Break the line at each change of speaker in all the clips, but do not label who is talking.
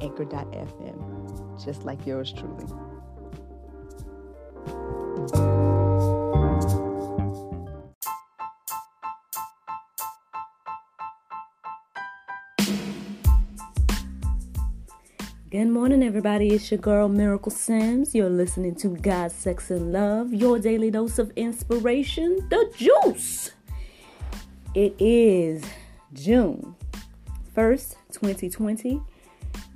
anchor.fm, just like yours truly. Good morning, everybody. It's your girl Miracle Sims. You're listening to God, Sex, and Love, your daily dose of inspiration, the juice. It is June 1st, 2020.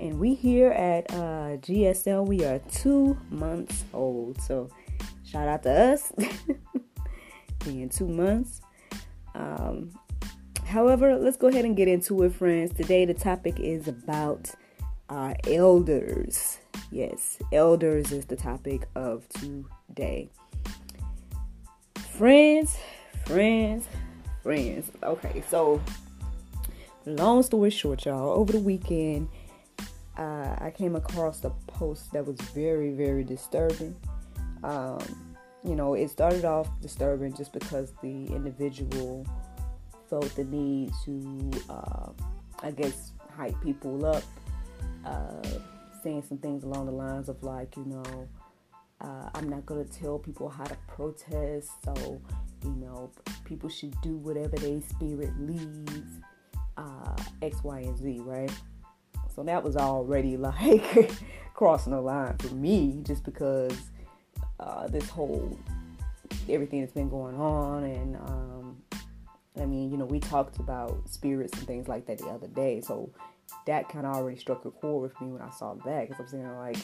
And we here at uh, GSL, we are two months old. So shout out to us being two months. Um, however, let's go ahead and get into it, friends. Today, the topic is about our elders. Yes, elders is the topic of today. Friends, friends, friends. Okay, so long story short, y'all, over the weekend, uh, I came across a post that was very, very disturbing. Um, you know, it started off disturbing just because the individual felt the need to, uh, I guess, hype people up, uh, saying some things along the lines of like, you know, uh, I'm not gonna tell people how to protest, so you know, people should do whatever their spirit leads uh, X, Y, and Z, right? So that was already like crossing the line for me just because uh, this whole everything that's been going on and um, I mean, you know, we talked about spirits and things like that the other day, so that kind of already struck a chord with me when I saw that because I'm saying like,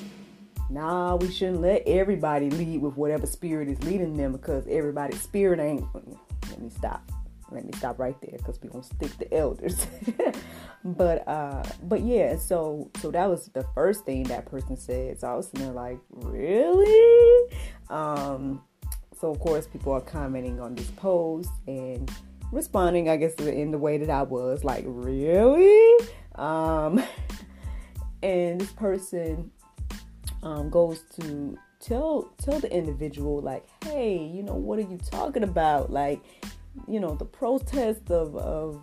nah, we shouldn't let everybody lead with whatever spirit is leading them because everybody's spirit ain't. Let me stop let me stop right there because we're gonna stick to elders. But uh but yeah so so that was the first thing that person said. So i was sitting there like really? Um so of course people are commenting on this post and responding i guess in the way that i was like really? Um and this person um goes to tell tell the individual like hey you know what are you talking about? Like you know, the protest of, of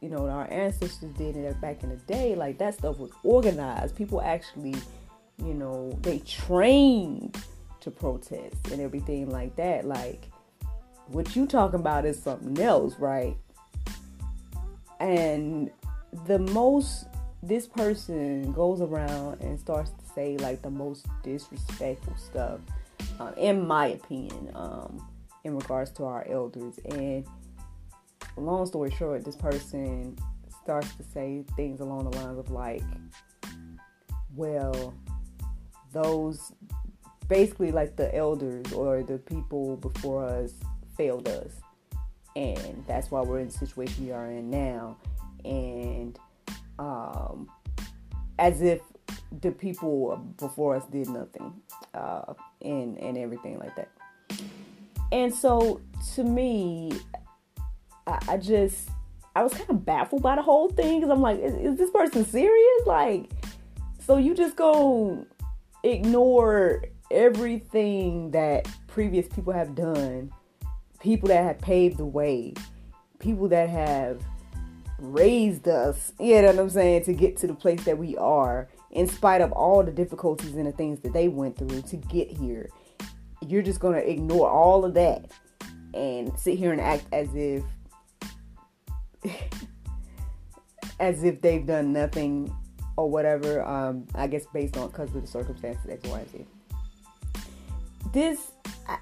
you know, our ancestors did it back in the day, like that stuff was organized. People actually, you know, they trained to protest and everything like that. Like what you talking about is something else, right? And the most this person goes around and starts to say like the most disrespectful stuff, uh, in my opinion. Um, in regards to our elders. And long story short, this person starts to say things along the lines of like, well, those basically like the elders or the people before us failed us. And that's why we're in the situation we are in now. And um, as if the people before us did nothing uh, and, and everything like that. And so to me, I, I just I was kind of baffled by the whole thing because I'm like, is, is, this person serious? Like, so you just go ignore everything that previous people have done, people that have paved the way, people that have raised us, you know what I'm saying, to get to the place that we are, in spite of all the difficulties and the things that they went through to get here you're just going to ignore all of that and sit here and act as if as if they've done nothing or whatever um i guess based on because of the circumstances x y z. This I,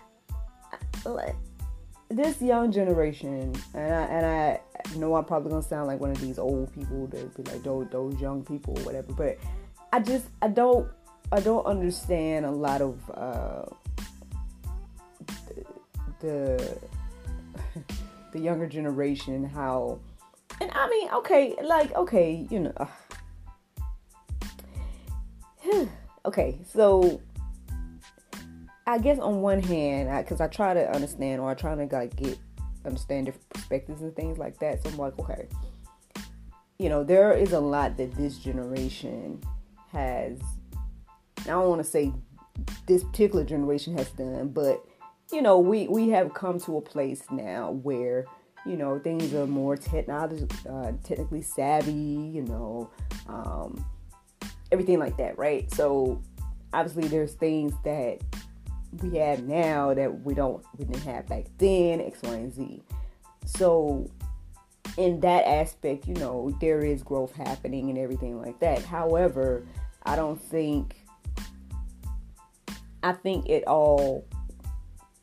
this young generation and i and i know i'm probably gonna sound like one of these old people that be like those, those young people or whatever but i just i don't i don't understand a lot of uh the the younger generation and how and I mean okay like okay you know okay, so I guess on one hand, because I, I, try to understand or I try to like get understand different perspectives and things like that. So I'm like, okay, you know, there is a lot that this generation has. I don't want to say this particular generation has done, but you know, we we have come to a place now where you know things are more technology, uh, technically savvy. You know, um, everything like that, right? So obviously, there's things that we have now that we don't we didn't have back then, X, Y, and Z. So in that aspect, you know, there is growth happening and everything like that. However, I don't think I think it all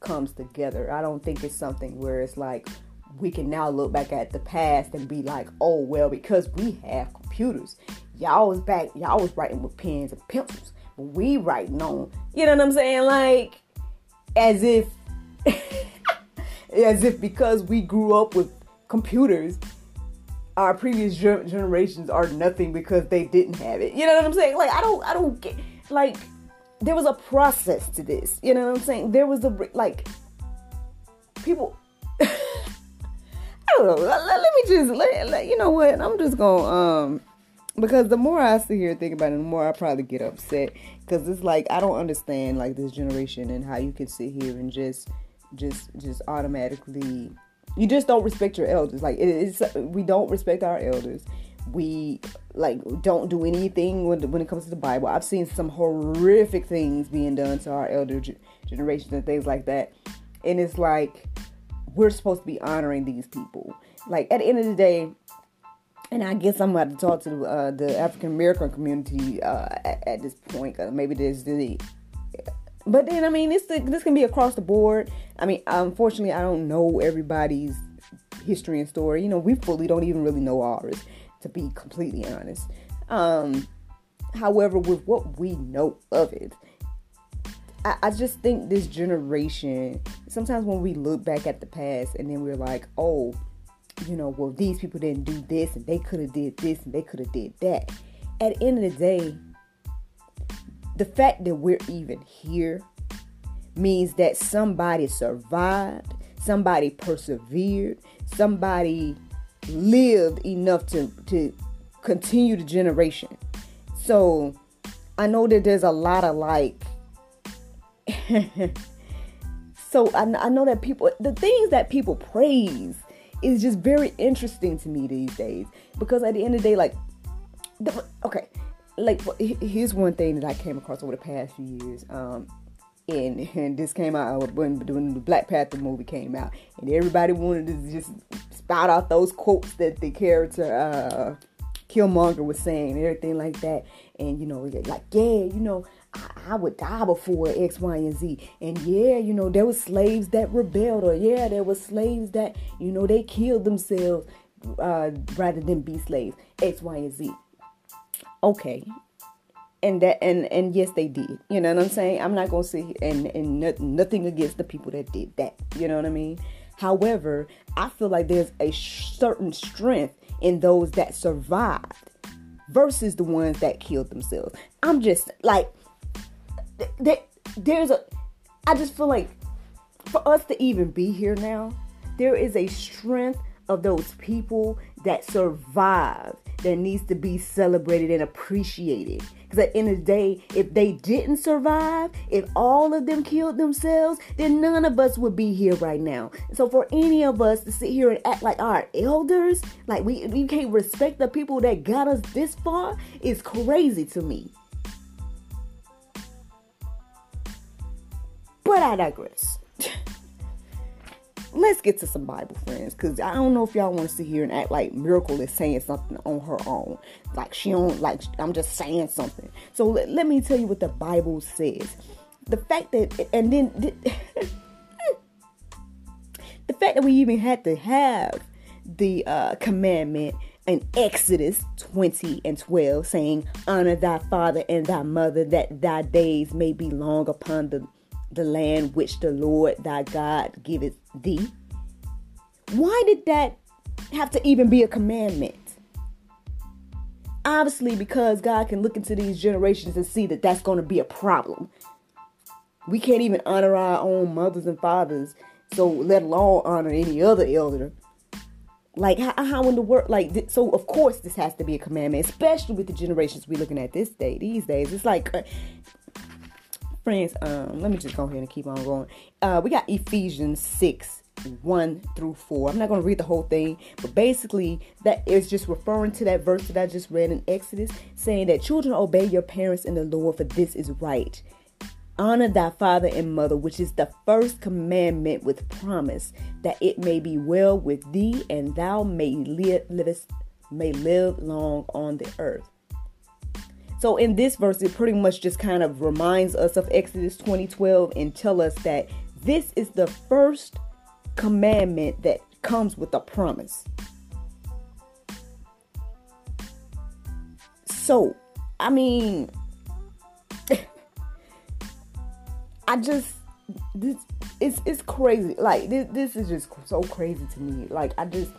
comes together. I don't think it's something where it's like we can now look back at the past and be like, oh well, because we have computers. Y'all was back, y'all was writing with pens and pencils. We writing on, you know what I'm saying? Like as if as if because we grew up with computers our previous generations are nothing because they didn't have it you know what i'm saying like i don't i don't get like there was a process to this you know what i'm saying there was a like people i don't know let, let, me just let, let, you know what i'm just gonna um because the more I sit here and think about it, the more I probably get upset. Because it's like I don't understand like this generation and how you can sit here and just, just, just automatically, you just don't respect your elders. Like it is, we don't respect our elders. We like don't do anything when when it comes to the Bible. I've seen some horrific things being done to our elder generations and things like that, and it's like we're supposed to be honoring these people. Like at the end of the day, and I guess I'm about to talk to uh, the African American community uh, at, at, this point. Maybe there's the, but then I mean this this can be across the board. I mean, unfortunately, I don't know everybody's history and story. You know, we fully don't even really know ours, to be completely honest. Um, however, with what we know of it, I, I just think this generation. Sometimes when we look back at the past and then we're like, oh you know, well, these people didn't do this and they could have did this and they could have did that. At the end of the day, the fact that we're even here means that somebody survived, somebody persevered, somebody lived enough to to continue the generation. So I know that there's a lot of like so I, I know that people the things that people praise is just very interesting to me these days because at the end of the day, like, the, okay, like here's one thing that I came across over the past few years. Um, and, and this came out when, when the Black Panther movie came out, and everybody wanted to just spout out those quotes that the character uh, Killmonger was saying and everything like that. And you know, like yeah, you know, I, would die before X, Y, and Z. And yeah, you know, there were slaves that rebelled, or yeah, there were slaves that, you know, they killed themselves uh, rather than be slaves. X, Y, and Z. Okay. And that and and yes, they did. You know what I'm saying? I'm not gonna say and and nothing against the people that did that. You know what I mean? However, I feel like there's a certain strength in those that survived versus the ones that killed themselves. I'm just like there, there's a I just feel like for us to even be here now, there is a strength of those people that survive that needs to be celebrated and appreciated. Because at the end of the day, if they didn't survive, if all of them killed themselves, then none of us would be here right now. So for any of us to sit here and act like our elders, like we, we can't respect the people that got us this far, is crazy to me. But I digress. Let's get to some Bible friends, cause I don't know if y'all want to sit here and act like Miracle is saying something on her own, like she don't like I'm just saying something. So let, let me tell you what the Bible says. The fact that and then the, the fact that we even had to have the uh, commandment in Exodus 20 and 12 saying, Honor thy father and thy mother, that thy days may be long upon the the land which the Lord thy God giveth thee. Why did that have to even be a commandment? Obviously, because God can look into these generations and see that that's going to be a problem. We can't even honor our own mothers and fathers, so let alone honor any other elder. Like how, how in the world? Like so, of course, this has to be a commandment, especially with the generations we're looking at this day. These days, it's like, uh, friends. Um, let me just go ahead and keep on going. Uh, we got Ephesians six 1 through 4. I'm not going to read the whole thing, but basically, that is just referring to that verse that I just read in Exodus, saying that children obey your parents in the Lord, for this is right. Honor thy father and mother, which is the first commandment with promise, that it may be well with thee and thou may live, may live long on the earth. So in this verse, it pretty much just kind of reminds us of Exodus 2012 and tell us that this is the first commandment that comes with a promise. So, I mean, I just this it's it's crazy. Like this this is just so crazy to me. Like I just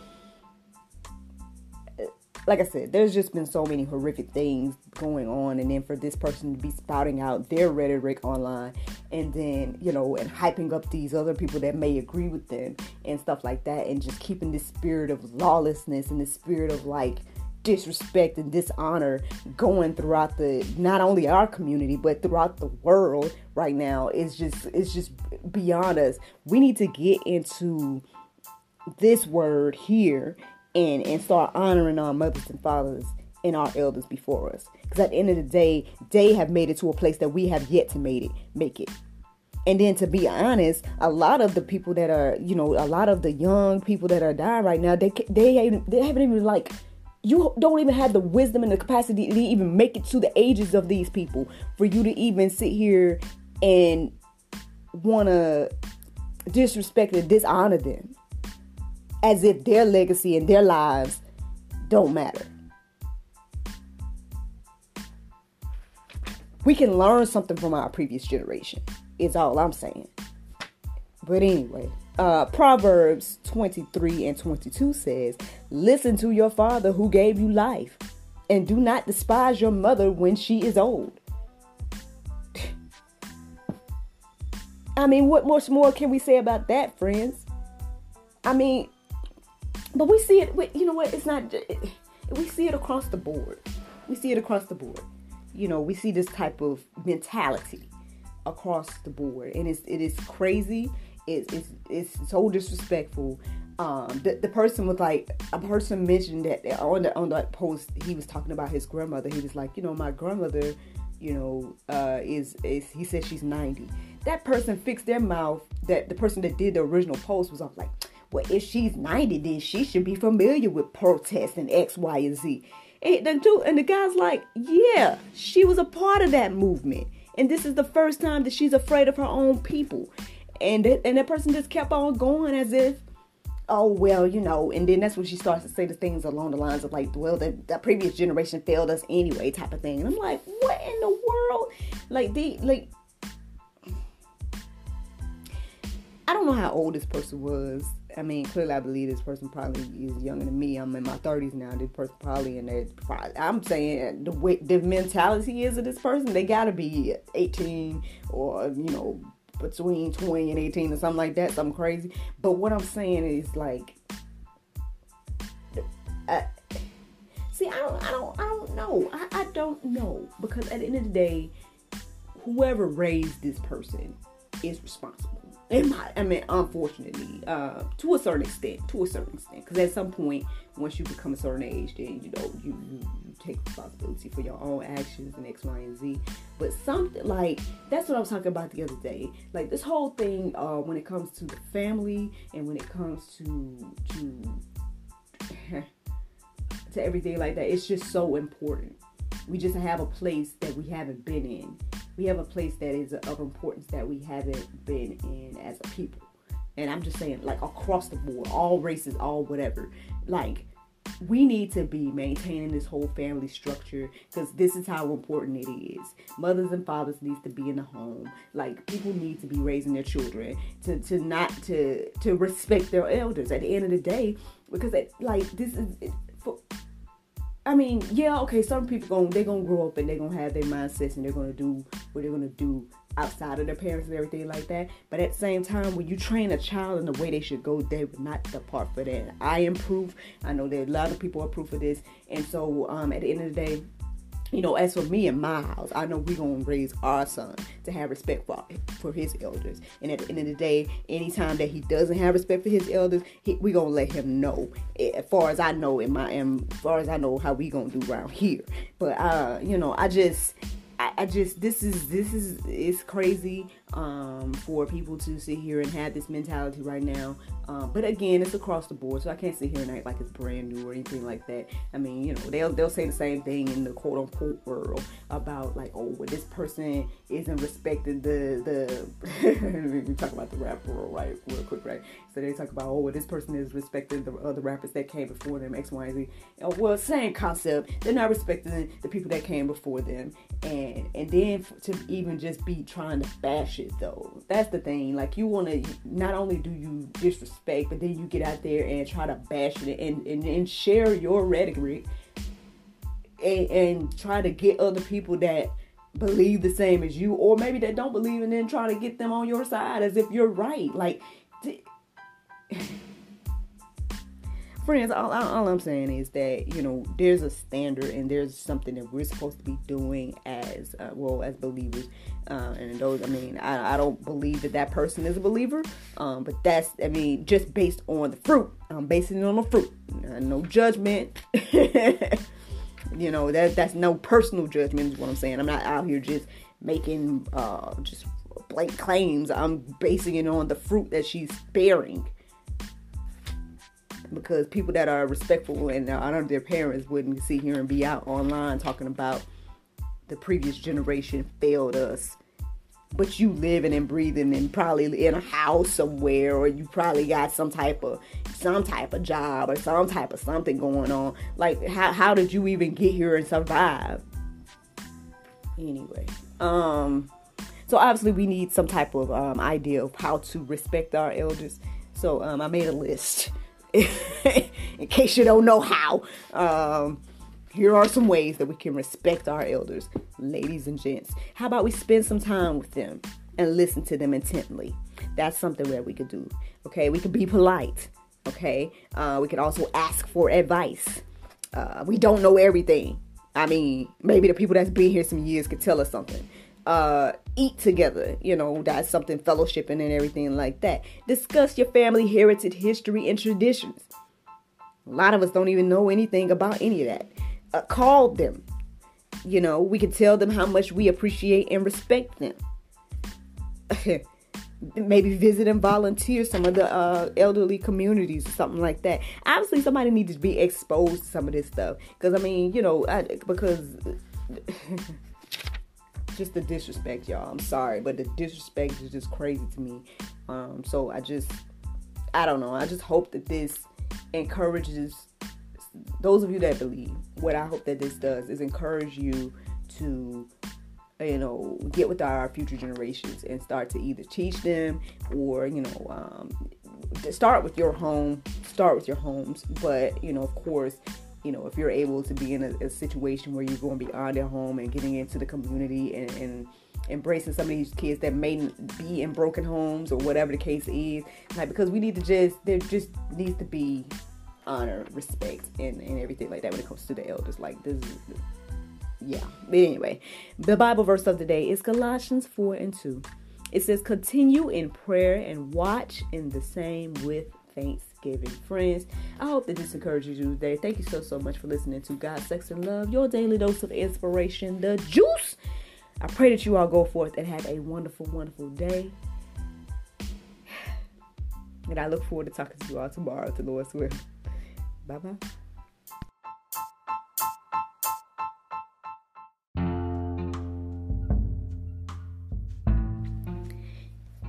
like I said, there's just been so many horrific things going on, and then for this person to be spouting out their rhetoric online, and then you know, and hyping up these other people that may agree with them and stuff like that, and just keeping this spirit of lawlessness and the spirit of like disrespect and dishonor going throughout the not only our community but throughout the world right now is just it's just beyond us. We need to get into this word here and and start honoring our mothers and fathers and our elders before us. Because at the end of the day, they have made it to a place that we have yet to made it make it. And then to be honest, a lot of the people that are, you know, a lot of the young people that are dying right now, they they they haven't even like you don't even have the wisdom and the capacity to even make it to the ages of these people for you to even sit here and want to disrespect and dishonor them as if their legacy and their lives don't matter. We can learn something from our previous generation, is all I'm saying. But anyway, uh, Proverbs 23 and 22 says, Listen to your father who gave you life, and do not despise your mother when she is old. I mean, what much more can we say about that, friends? I mean, but we see it. You know what? It's not. we see it across the board. We see it across the board. You know, we see this type of mentality across the board, and it's it is crazy. It's it's, it's so disrespectful. Um, the, the person was like a person mentioned that on the on that post he was talking about his grandmother. He was like, you know, my grandmother, you know, uh, is is he said she's ninety. That person fixed their mouth. That the person that did the original post was off like well, if she's 90, then she should be familiar with protests and X, Y, and Z. And the, dude, and the guy's like, yeah, she was a part of that movement. And this is the first time that she's afraid of her own people. And that, and that person just kept on going as if, oh, well, you know. And then that's when she starts to say the things along the lines of like, well, the, the previous generation failed us anyway, type of thing. And I'm like, what in the world? Like, they, like, I don't know how old this person was. I mean, clearly, I believe this person probably is younger than me. I'm in my 30s now. This person probably in their. I'm saying the way the mentality is of this person, they gotta be 18 or you know between 20 and 18 or something like that, something crazy. But what I'm saying is like, I, see, I don't, I don't, I don't know. I, I don't know because at the end of the day, whoever raised this person is responsible in my, I mean, unfortunately, uh, to a certain extent, to a certain extent, because at some point, once you become a certain age, then you know you, you, you take responsibility for your own actions and X, Y, and Z. But something like that's what I was talking about the other day. Like this whole thing, uh, when it comes to the family and when it comes to to to everything like that, it's just so important. We just have a place that we haven't been in we have a place that is of importance that we haven't been in as a people. And I'm just saying, like across the board, all races, all whatever. Like, we need to be maintaining this whole family structure because this is how important it is. Mothers and fathers needs to be in the home. Like people need to be raising their children to, to not to to respect their elders at the end of the day because it, like this is I mean, yeah, okay. Some people going they're gonna grow up and they're gonna have their mindsets and they're gonna do what they're gonna do outside of their parents and everything like that. But at the same time, when you train a child in the way they should go, they would not depart for that. I am proof. I know that a lot of people are proof of this. And so, um, at the end of the day, you know, as for me and house, I know we're gonna raise our son to have respect for for his elders. And at the end of the day, anytime that he doesn't have respect for his elders, he, we gonna let him know. As far as I know, in my, as far as I know, how we gonna do around here. But uh, you know, I just I, I, just this is this is it's crazy um, for people to sit here and have this mentality right now. Um, but again, it's across the board, so I can't sit here and act like it's brand new or anything like that. I mean, you know, they'll they'll say the same thing in the quote unquote world about like, oh, well, this person isn't respecting the the. we talk about the rap world, right? Real quick, right? So they talk about, oh, well, this person is respecting the other rappers that came before them, X, Y, and Z. Well, same concept. They're not respecting the people that came before them, and and then to even just be trying to bash it though. That's the thing. Like you want to not only do you disrespect, but then you get out there and try to bash it and and, and share your rhetoric and, and try to get other people that believe the same as you or maybe that don't believe and then try to get them on your side as if you're right like friends, all, all, I'm saying is that you know there's a standard and there's something that we're supposed to be doing as uh, well as believers. Uh, and those, I mean, I, I, don't believe that that person is a believer, um, but that's, I mean, just based on the fruit. I'm basing it on the fruit. Uh, no judgment. you know that that's no personal judgment is what I'm saying. I'm not out here just making uh, just blank claims. I'm basing it on the fruit that she's bearing because people that are respectful and honor their parents wouldn't sit here and be out online talking about the previous generation failed us. But you living and breathing and probably in a house somewhere, or you probably got some type of some type of job or some type of something going on. Like how how did you even get here and survive? Anyway, um, so obviously we need some type of um, idea of how to respect our elders. So um, I made a list in case you don't know how. Um, here are some ways that we can respect our elders, ladies and gents. How about we spend some time with them and listen to them intently? That's something that we could do. Okay, we could be polite. Okay, uh, we could also ask for advice. Uh, we don't know everything. I mean, maybe the people that's been here some years could tell us something uh, eat together. You know, that's something fellowshipping and everything like that. Discuss your family heritage, history, and traditions. A lot of us don't even know anything about any of that. Uh, call them. You know, we can tell them how much we appreciate and respect them. Maybe visit and volunteer some of the uh, elderly communities something like that. Obviously, somebody needs to be exposed to some of this stuff. Because, I mean, you know, I, because. just the disrespect, y'all. I'm sorry, but the disrespect is just crazy to me. Um, so I just, I don't know. I just hope that this encourages those of you that believe. What I hope that this does is encourage you to, you know, get with our future generations and start to either teach them or, you know, um, start with your home. Start with your homes, but you know, of course you know, if you're able to be in a, a situation where you're going beyond your home and getting into the community and, and embracing some of these kids that may be in broken homes or whatever the case is, like because we need to just there just needs to be honor, respect, and, and everything like that when it comes to the elders. Like this, is, yeah. But anyway, the Bible verse of the day is Colossians four and two. It says, "Continue in prayer and watch in the same with thanks." Thanksgiving. Friends, I hope that this encourages you today. Thank you so, so much for listening to God, Sex, and Love, your daily dose of inspiration, the juice. I pray that you all go forth and have a wonderful, wonderful day. And I look forward to talking to you all tomorrow, to Lord's will. Bye bye.